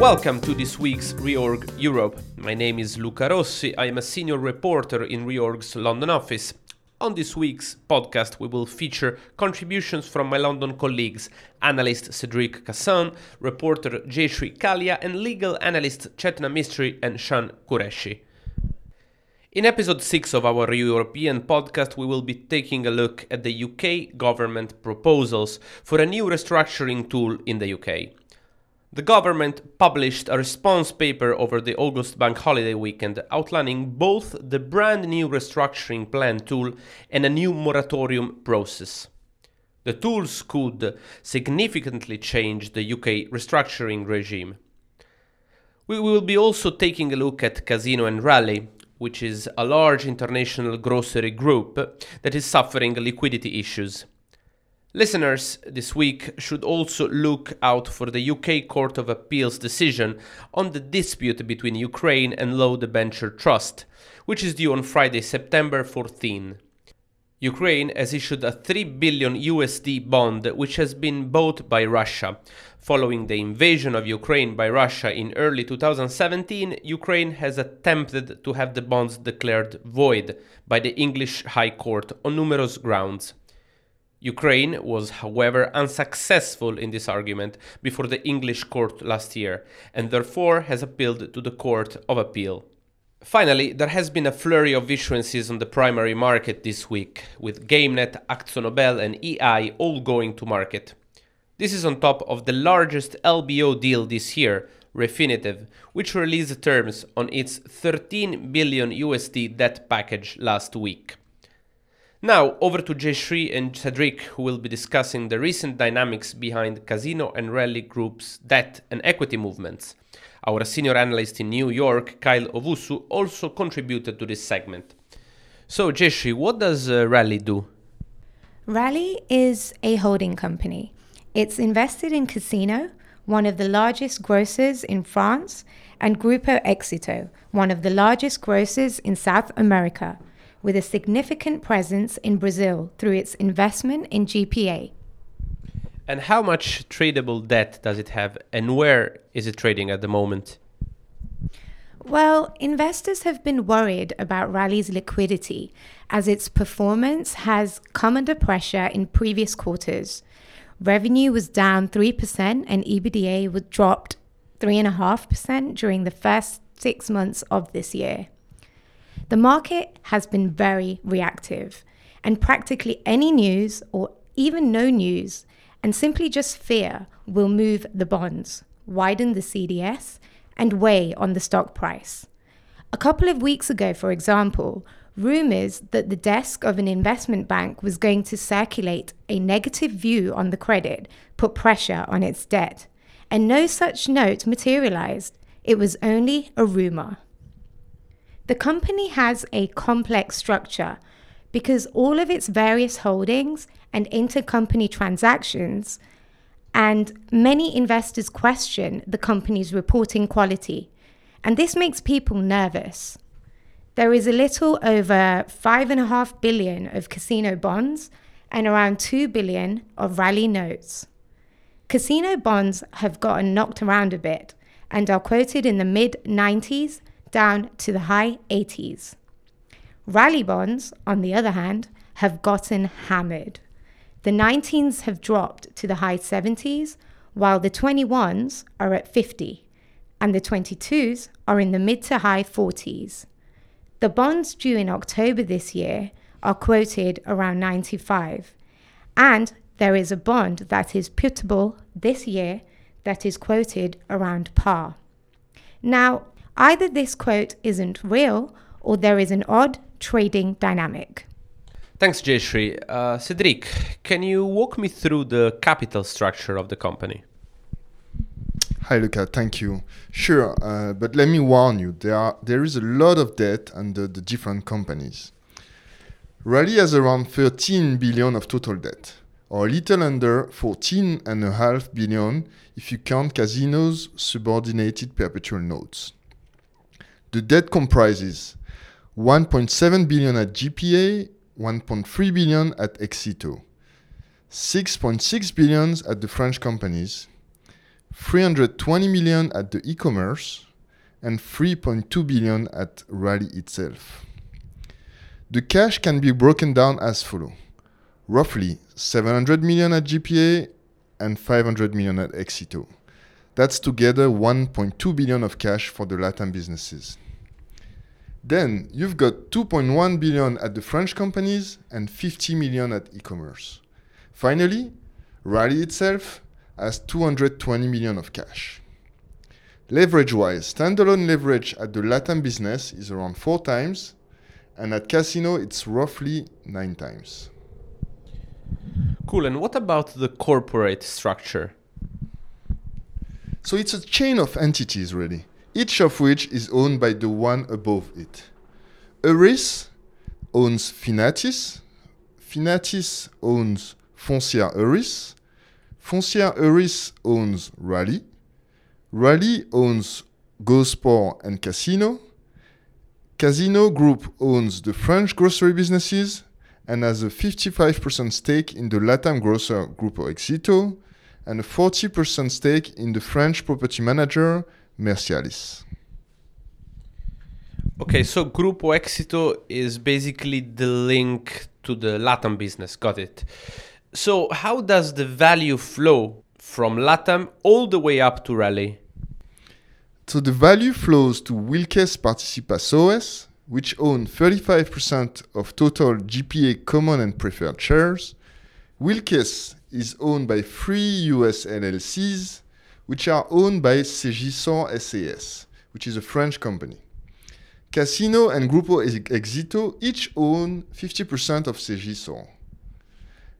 Welcome to this week's Reorg Europe. My name is Luca Rossi. I am a senior reporter in Reorg's London office. On this week's podcast, we will feature contributions from my London colleagues, analyst Cedric Casson, reporter Jayshree Kalia, and legal analyst Chetna Mistry and Shan Qureshi. In episode 6 of our European podcast, we will be taking a look at the UK government proposals for a new restructuring tool in the UK. The government published a response paper over the August bank holiday weekend outlining both the brand new restructuring plan tool and a new moratorium process. The tools could significantly change the UK restructuring regime. We will be also taking a look at Casino and Rallye, which is a large international grocery group that is suffering liquidity issues. Listeners this week should also look out for the UK Court of Appeal's decision on the dispute between Ukraine and Law Debenture Trust, which is due on Friday, September 14. Ukraine has issued a 3 billion USD bond which has been bought by Russia. Following the invasion of Ukraine by Russia in early 2017, Ukraine has attempted to have the bonds declared void by the English High Court on numerous grounds. Ukraine was, however, unsuccessful in this argument before the English court last year, and therefore has appealed to the Court of Appeal. Finally, there has been a flurry of issuances on the primary market this week, with GameNet, AkzoNobel, and EI all going to market. This is on top of the largest LBO deal this year, Refinitiv, which released terms on its 13 billion USD debt package last week. Now, over to Jayshree and Cedric, who will be discussing the recent dynamics behind Casino and Rallye Group's debt and equity movements. Our senior analyst in New York, Kyle Owusu, also contributed to this segment. So, Jayshree, what does uh, Rallye do? Rallye is a holding company. It's invested in Casino, one of the largest grocers in France, and Grupo Éxito, one of the largest grocers in South America with a significant presence in Brazil through its investment in GPA. And how much tradable debt does it have, and where is it trading at the moment? Well, investors have been worried about Rallye's liquidity as its performance has come under pressure in previous quarters. Revenue was down 3% and EBITDA was dropped 3.5% during the first six months of this year. The market has been very reactive, and practically any news or even no news and simply just fear will move the bonds, widen the CDS, and weigh on the stock price. A couple of weeks ago, for example, rumors that the desk of an investment bank was going to circulate a negative view on the credit put pressure on its debt, and no such note materialized. It was only a rumor. The company has a complex structure because all of its various holdings and intercompany transactions and many investors question the company's reporting quality. And this makes people nervous. There is a little over 5.5 billion of casino bonds and around 2 billion of Rallye notes. Casino bonds have gotten knocked around a bit and are quoted in the mid 90s down to the high 80s. Rallye bonds, on the other hand, have gotten hammered. The 19s have dropped to the high 70s, while the 21s are at 50, and the 22s are in the mid to high 40s. The bonds due in October this year are quoted around 95, and there is a bond that is putable this year that is quoted around par. Now, Either this quote isn't real or there is an odd trading dynamic. Thanks, Jayshree. Uh, Cedric, can you walk me through the capital structure of the company? Hi, Luca. Thank you. Sure, uh, but let me warn you: there are there is a lot of debt under the different companies. Rallye has around 13 billion of total debt, or a little under 14.5 billion if you count Casino's subordinated perpetual notes. The debt comprises 1.7 billion at GPA, 1.3 billion at Éxito, 6.6 billion at the French companies, 320 million at the e-commerce, and 3.2 billion at Rallye itself. The cash can be broken down as follow. Roughly 700 million at GPA and 500 million at Exito. That's together 1.2 billion of cash for the Latam businesses. Then you've got 2.1 billion at the French companies and 50 million at e-commerce. Finally, Rallye itself has 220 million of cash. Leverage-wise, standalone leverage at the Latam business is around 4 times, and at Casino it's roughly 9 times. Cool. And what about the corporate structure? So it's a chain of entities, really, each of which is owned by the one above it. Euris owns Finatis, Finatis owns Foncière Euris, Foncière Euris owns Rallye, Rallye owns GoSport and Casino, Casino Group owns the French grocery businesses and has a 55% stake in the Latam grocer Grupo Exito and a 40% stake in the French property manager Mercialys. Okay, so Grupo Exito is basically the link to the Latam business. Got it. So, how does the value flow from Latam all the way up to Rallye? So the value flows to Wilkes Participações, which own 35% of total GPA common and preferred shares. Wilkes is owned by three US LLCs, which are owned by Segisor SAS, which is a French company. Casino and Grupo Exito each own 50% of Segisor.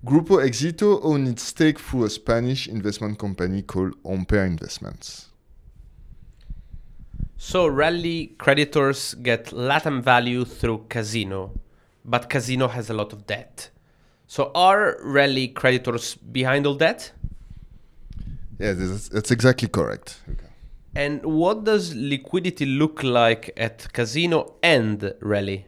Grupo Exito owns its stake through a Spanish investment company called Ampere Investments. So Rallye creditors get Latam value through Casino, but Casino has a lot of debt. So are Rallye creditors behind all that? Yeah, that's, that's exactly correct. Okay. And what does liquidity look like at Casino and Rallye?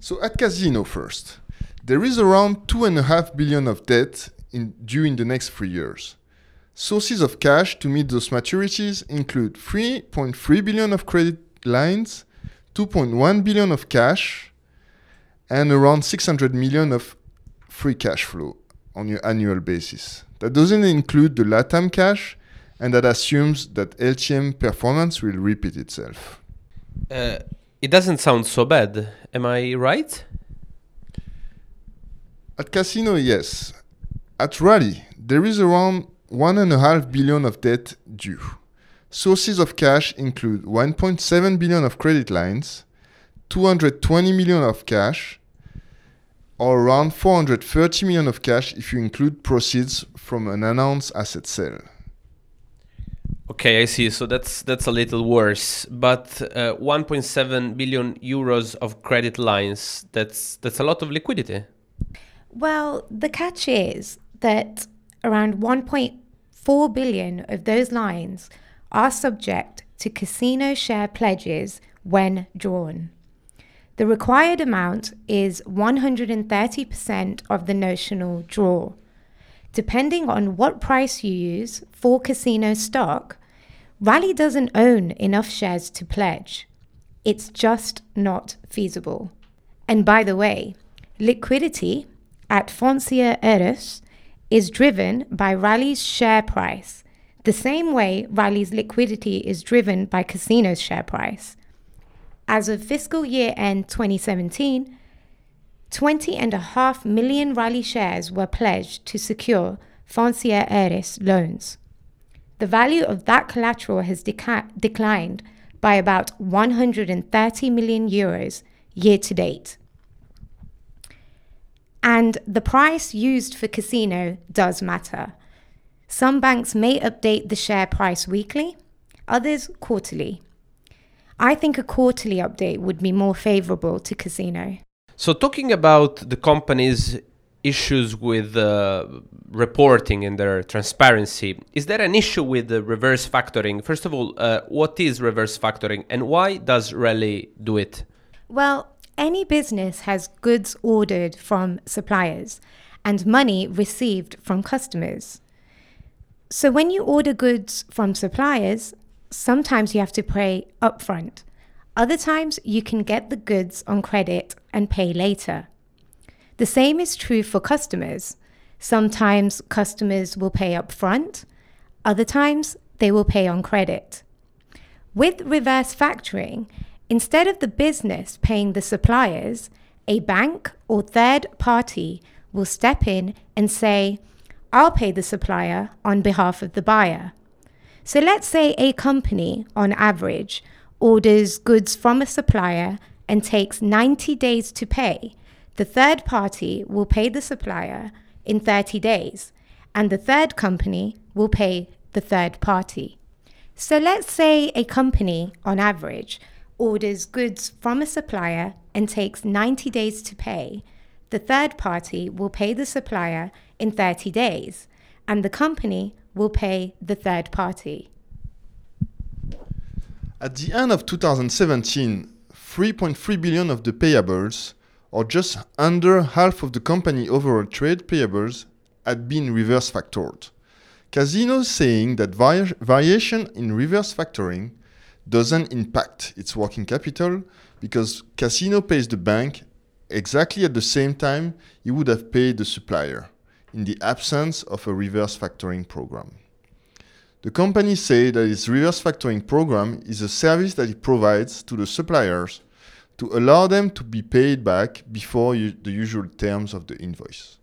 So at Casino first, there is around two and a half billion of debt in, due in the next three years. Sources of cash to meet those maturities include 3.3 billion of credit lines, 2.1 billion of cash, and around 600 million of free cash flow on your annual basis. That doesn't include the LATAM cash, and that assumes that LTM performance will repeat itself. Uh, it doesn't sound so bad. Am I right? At Casino, yes. At Rallye, there is around 1.5 billion of debt due. Sources of cash include 1.7 billion of credit lines, 220 million of cash, or around 430 million of cash if you include proceeds from an announced asset sale. Okay, I see. So that's that's a little worse. But uh, 1.7 billion euros of credit lines. That's that's a lot of liquidity. Well, the catch is that around 1.4 billion of those lines are subject to casino share pledges when drawn. The required amount is 130% of the notional draw. Depending on what price you use for casino stock, Rallye doesn't own enough shares to pledge. It's just not feasible. And by the way, liquidity at Foncière Euris is driven by Rallye's share price, the same way Rallye's liquidity is driven by Casino's share price. As of fiscal year end 2017, 20.5 million Rallye shares were pledged to secure Foncière Euris loans. The value of that collateral has deca- declined by about 130 million euros year to date. And the price used for casino does matter. Some banks may update the share price weekly, others quarterly. I think a quarterly update would be more favorable to casino. So, talking about the company's issues with uh, reporting and their transparency, is there an issue with the reverse factoring? First of all, uh, what is reverse factoring and why does Rallye do it? Well, any business has goods ordered from suppliers and money received from customers. So when you order goods from suppliers, sometimes you have to pay upfront. Other times you can get the goods on credit and pay later. The same is true for customers. Sometimes customers will pay upfront, other times they will pay on credit. With reverse factoring, instead of the business paying the suppliers, a bank or third party will step in and say, I'll pay the supplier on behalf of the buyer. So let's say a company, on average, orders goods from a supplier and takes 90 days to pay. The third party will pay the supplier in 30 days, and the third company will pay the third party. So let's say a company, on average, orders goods from a supplier and takes 90 days to pay. The third party will pay the supplier in 30 days, and the company will pay the third party. At the end of 2017, 3.3 billion of the payables, or just under half of the company overall trade payables, had been reverse factored. Casino saying that vari- variation in reverse factoring doesn't impact its working capital because Casino pays the bank exactly at the same time he would have paid the supplier in the absence of a reverse factoring program. The company said that its reverse factoring program is a service that it provides to the suppliers to allow them to be paid back before u- the usual terms of the invoice.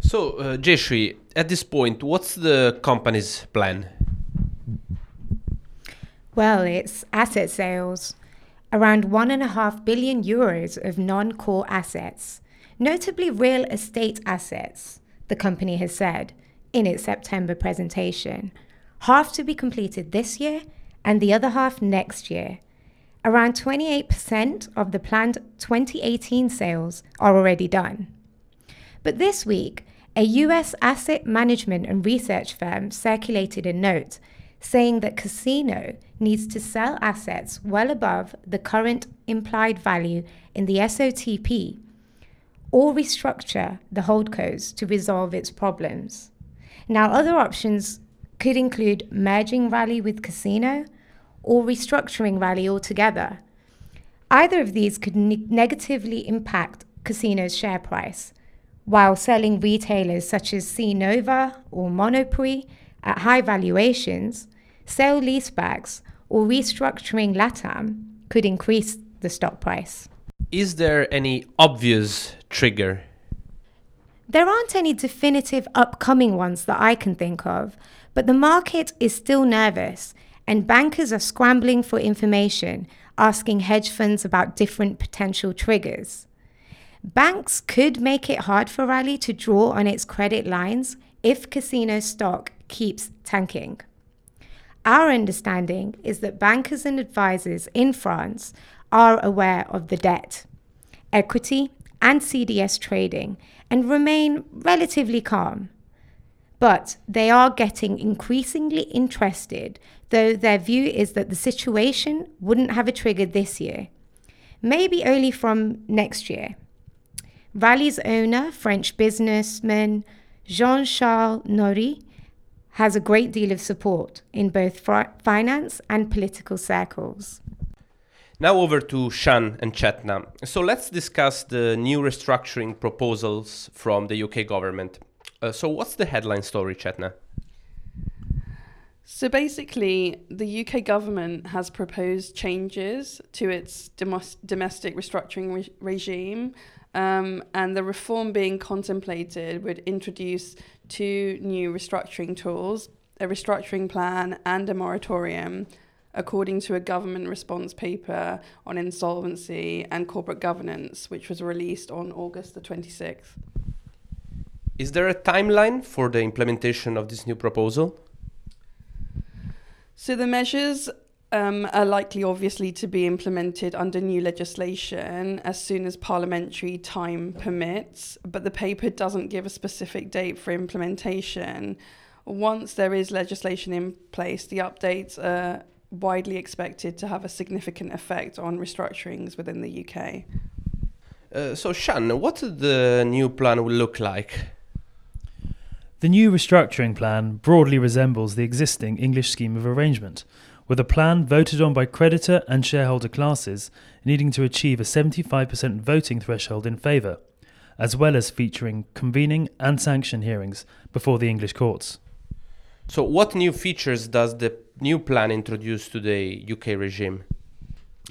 So, uh, Jayshree, at this point, what's the company's plan? Well, it's asset sales. Around 1.5 billion euros of non core assets, notably real estate assets, the company has said in its September presentation. Half to be completed this year and the other half next year. Around 28% of the planned 2018 sales are already done. But this week, a US asset management and research firm circulated a note saying that Casino needs to sell assets well above the current implied value in the SOTP or restructure the holdcos to resolve its problems. Now, other options could include merging Rallye with Casino or restructuring Rallye altogether. Either of these could ne- negatively impact Casino's share price, while selling retailers such as Cnova or Monoprix at high valuations, sale leasebacks, or restructuring LATAM could increase the stock price. Is there any obvious trigger? There aren't any definitive upcoming ones that I can think of, but the market is still nervous and bankers are scrambling for information, asking hedge funds about different potential triggers. Banks could make it hard for Rallye to draw on its credit lines if casino stock keeps tanking. Our understanding is that bankers and advisors in France are aware of the debt, equity, and CDS trading and remain relatively calm. But they are getting increasingly interested, though their view is that the situation wouldn't have a trigger this year, maybe only from next year. Rallye's owner, French businessman Jean Charles Naouri, has a great deal of support in both finance and political circles. Now over to Shan and Chetna. So let's discuss the new restructuring proposals from the UK government. Uh, so what's the headline story, Chetna? So basically, the UK government has proposed changes to its domestic restructuring re- regime, um, and the reform being contemplated would introduce two new restructuring tools a restructuring plan and a moratorium, according to a government response paper on insolvency and corporate governance, which was released on August the 26th. Is there a timeline for the implementation of this new proposal? So the measures um, are likely, obviously, to be implemented under new legislation as soon as parliamentary time permits, but the paper doesn't give a specific date for implementation. Once there is legislation in place, the updates are widely expected to have a significant effect on restructurings within the UK. Uh, so, Shan, what the new plan will look like? The new restructuring plan broadly resembles the existing English scheme of arrangement, with a plan voted on by creditor and shareholder classes needing to achieve a 75% voting threshold in favour, as well as featuring convening and sanction hearings before the English courts. So, what new features does the new plan introduce to the UK regime?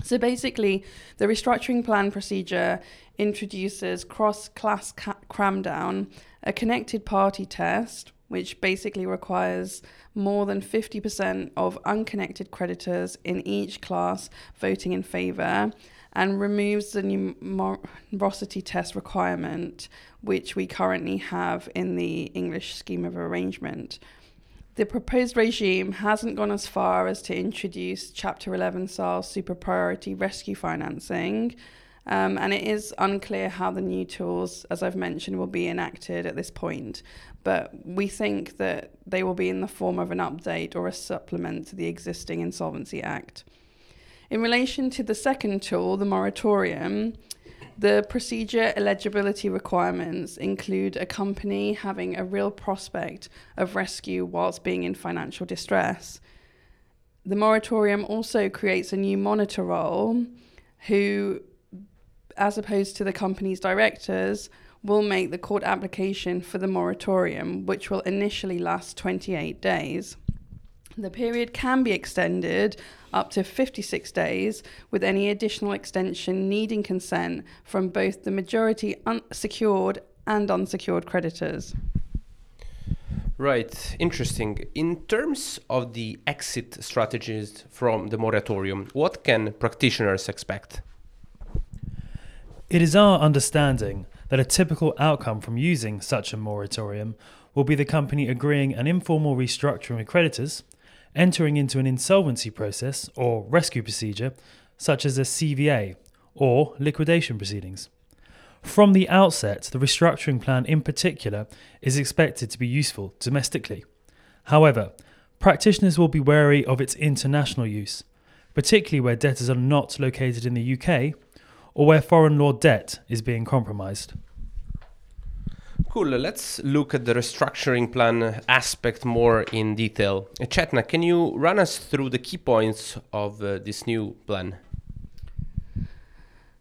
So basically, the restructuring plan procedure introduces cross class ca- cramdown, a connected party test, which basically requires more than 50% of unconnected creditors in each class voting in favour, and removes the numerosity test requirement, which we currently have in the English scheme of arrangement. The proposed regime hasn't gone as far as to introduce Chapter 11 style super priority rescue financing, um, and it is unclear how the new tools, as I've mentioned, will be enacted at this point. But we think that they will be in the form of an update or a supplement to the existing Insolvency Act. In relation to the second tool, the moratorium, the procedure eligibility requirements include a company having a real prospect of rescue whilst being in financial distress. The moratorium also creates a new monitor role who, as opposed to the company's directors, will make the court application for the moratorium, which will initially last 28 days. The period can be extended up to 56 days, with any additional extension needing consent from both the majority unsecured and unsecured creditors. Right, interesting. In terms of the exit strategies from the moratorium, what can practitioners expect? It is our understanding that a typical outcome from using such a moratorium will be the company agreeing an informal restructuring with creditors entering into an insolvency process or rescue procedure, such as a CVA or liquidation proceedings. From the outset, the restructuring plan in particular is expected to be useful domestically. However, practitioners will be wary of its international use, particularly where debtors are not located in the UK or where foreign law debt is being compromised. Cool. Let's look at the restructuring plan aspect more in detail. Chetna, can you run us through the key points of uh, this new plan?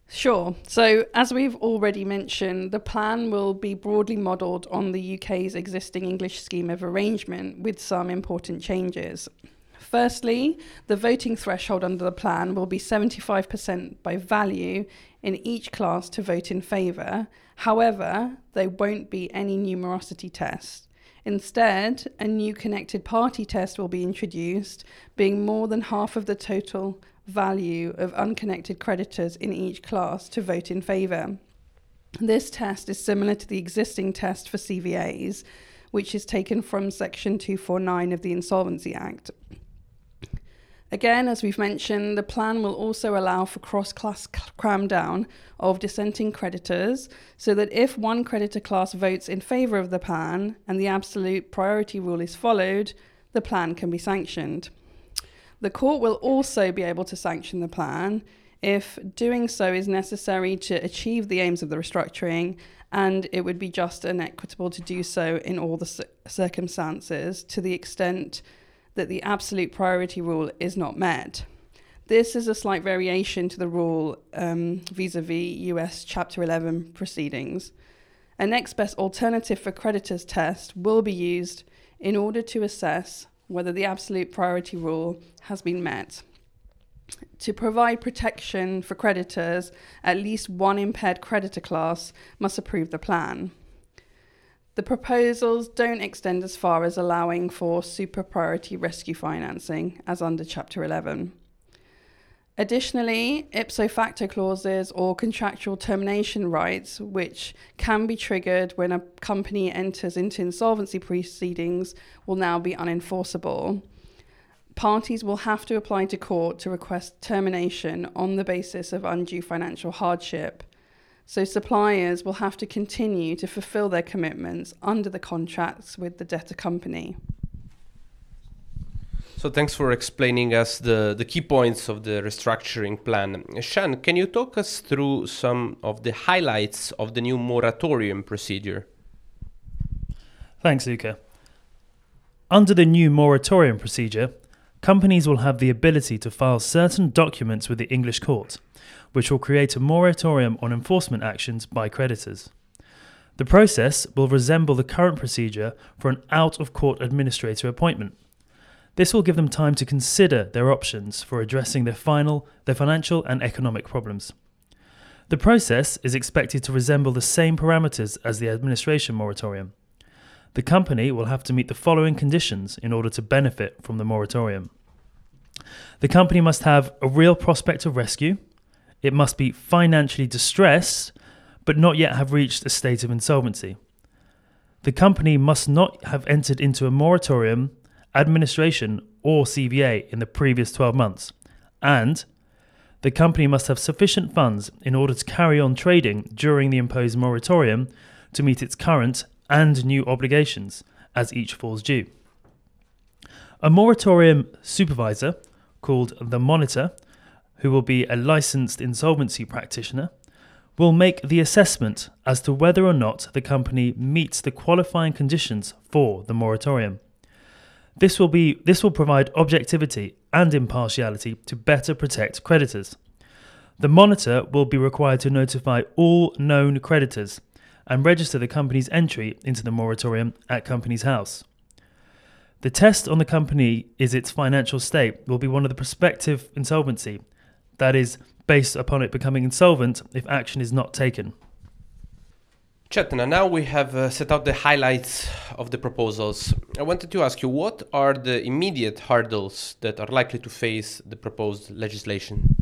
Sure. So, as we've already mentioned, the plan will be broadly modelled on the UK's existing English scheme of arrangement with some important changes. Firstly, the voting threshold under the plan will be 75% by value in each class to vote in favour. However, there won't be any numerosity test. Instead, a new connected party test will be introduced, being more than half of the total value of unconnected creditors in each class to vote in favour. This test is similar to the existing test for CVAs, which is taken from Section 249 of the Insolvency Act. Again, as we've mentioned, the plan will also allow for cross class cram down of dissenting creditors so that if one creditor class votes in favour of the plan and the absolute priority rule is followed, the plan can be sanctioned. The court will also be able to sanction the plan if doing so is necessary to achieve the aims of the restructuring and it would be just and equitable to do so in all the circumstances to the extent that the absolute priority rule is not met. This is a slight variation to the rule um, vis a vis US Chapter 11 proceedings. A next best alternative for creditors test will be used in order to assess whether the absolute priority rule has been met. To provide protection for creditors, at least one impaired creditor class must approve the plan. The proposals don't extend as far as allowing for super priority rescue financing, as under Chapter 11. Additionally, ipso facto clauses or contractual termination rights, which can be triggered when a company enters into insolvency proceedings, will now be unenforceable. Parties will have to apply to court to request termination on the basis of undue financial hardship so suppliers will have to continue to fulfill their commitments under the contracts with the debtor company. So thanks for explaining us the, the key points of the restructuring plan. Shan, can you talk us through some of the highlights of the new moratorium procedure? Thanks, Luca. Under the new moratorium procedure, companies will have the ability to file certain documents with the English court, which will create a moratorium on enforcement actions by creditors. The process will resemble the current procedure for an out of court administrator appointment. This will give them time to consider their options for addressing their final their financial and economic problems. The process is expected to resemble the same parameters as the administration moratorium. The company will have to meet the following conditions in order to benefit from the moratorium. The company must have a real prospect of rescue, it must be financially distressed, but not yet have reached a state of insolvency. The company must not have entered into a moratorium, administration, or CVA in the previous 12 months, and the company must have sufficient funds in order to carry on trading during the imposed moratorium to meet its current and new obligations as each falls due. A moratorium supervisor, called the monitor, who will be a licensed insolvency practitioner, will make the assessment as to whether or not the company meets the qualifying conditions for the moratorium. This will be this will provide objectivity and impartiality to better protect creditors. The monitor will be required to notify all known creditors and register the company's entry into the moratorium at Companies House. The test on the company is its financial state will be one of the prospective insolvency, that is, based upon it becoming insolvent if action is not taken. Chetna, now we have uh, set out the highlights of the proposals. I wanted to ask you what are the immediate hurdles that are likely to face the proposed legislation?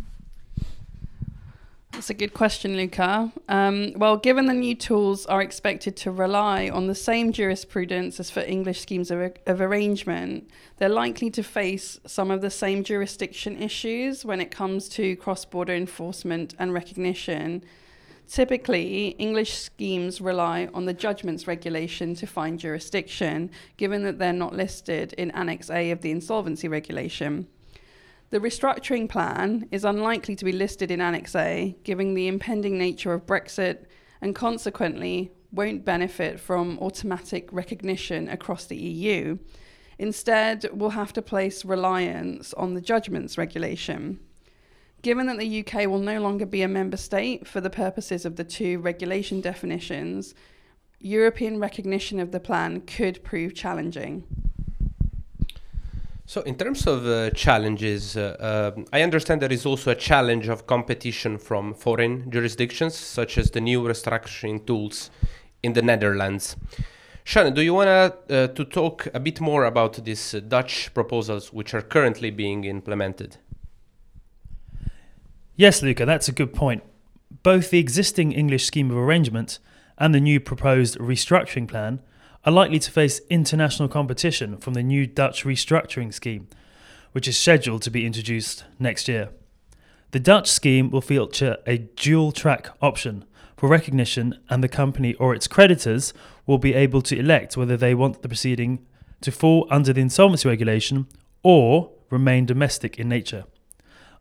That's a good question, Luca. Um, well, given the new tools are expected to rely on the same jurisprudence as for English schemes of, of arrangement, they're likely to face some of the same jurisdiction issues when it comes to cross border enforcement and recognition. Typically, English schemes rely on the judgments regulation to find jurisdiction, given that they're not listed in Annex A of the insolvency regulation. The restructuring plan is unlikely to be listed in Annex A, given the impending nature of Brexit, and consequently won't benefit from automatic recognition across the EU. Instead, we'll have to place reliance on the judgments regulation. Given that the UK will no longer be a member state for the purposes of the two regulation definitions, European recognition of the plan could prove challenging. So, in terms of uh, challenges, uh, uh, I understand there is also a challenge of competition from foreign jurisdictions, such as the new restructuring tools in the Netherlands. Shannon, do you want uh, to talk a bit more about these uh, Dutch proposals which are currently being implemented? Yes, Luca, that's a good point. Both the existing English scheme of arrangement and the new proposed restructuring plan are likely to face international competition from the new Dutch restructuring scheme, which is scheduled to be introduced next year. The Dutch scheme will feature a dual track option for recognition, and the company or its creditors will be able to elect whether they want the proceeding to fall under the insolvency regulation or remain domestic in nature.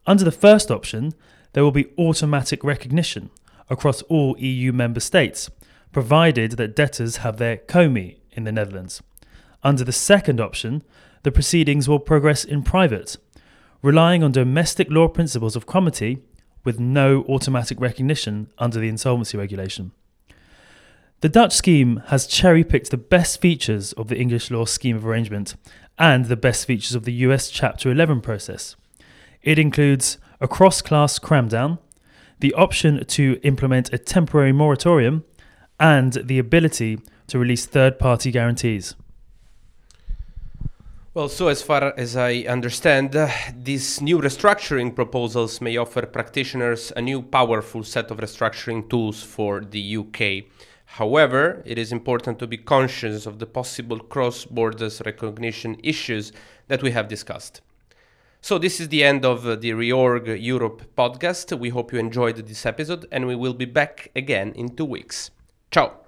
Under the first option, there will be automatic recognition across all EU member states, provided that debtors have their COMI in the Netherlands. Under the second option, the proceedings will progress in private, relying on domestic law principles of comity with no automatic recognition under the insolvency regulation. The Dutch scheme has cherry picked the best features of the English law scheme of arrangement and the best features of the US Chapter 11 process. It includes a cross class cramdown, the option to implement a temporary moratorium, and the ability to release third party guarantees. Well, so as far as I understand, uh, these new restructuring proposals may offer practitioners a new powerful set of restructuring tools for the UK. However, it is important to be conscious of the possible cross borders recognition issues that we have discussed. So, this is the end of uh, the Reorg Europe podcast. We hope you enjoyed this episode, and we will be back again in two weeks. Ciao!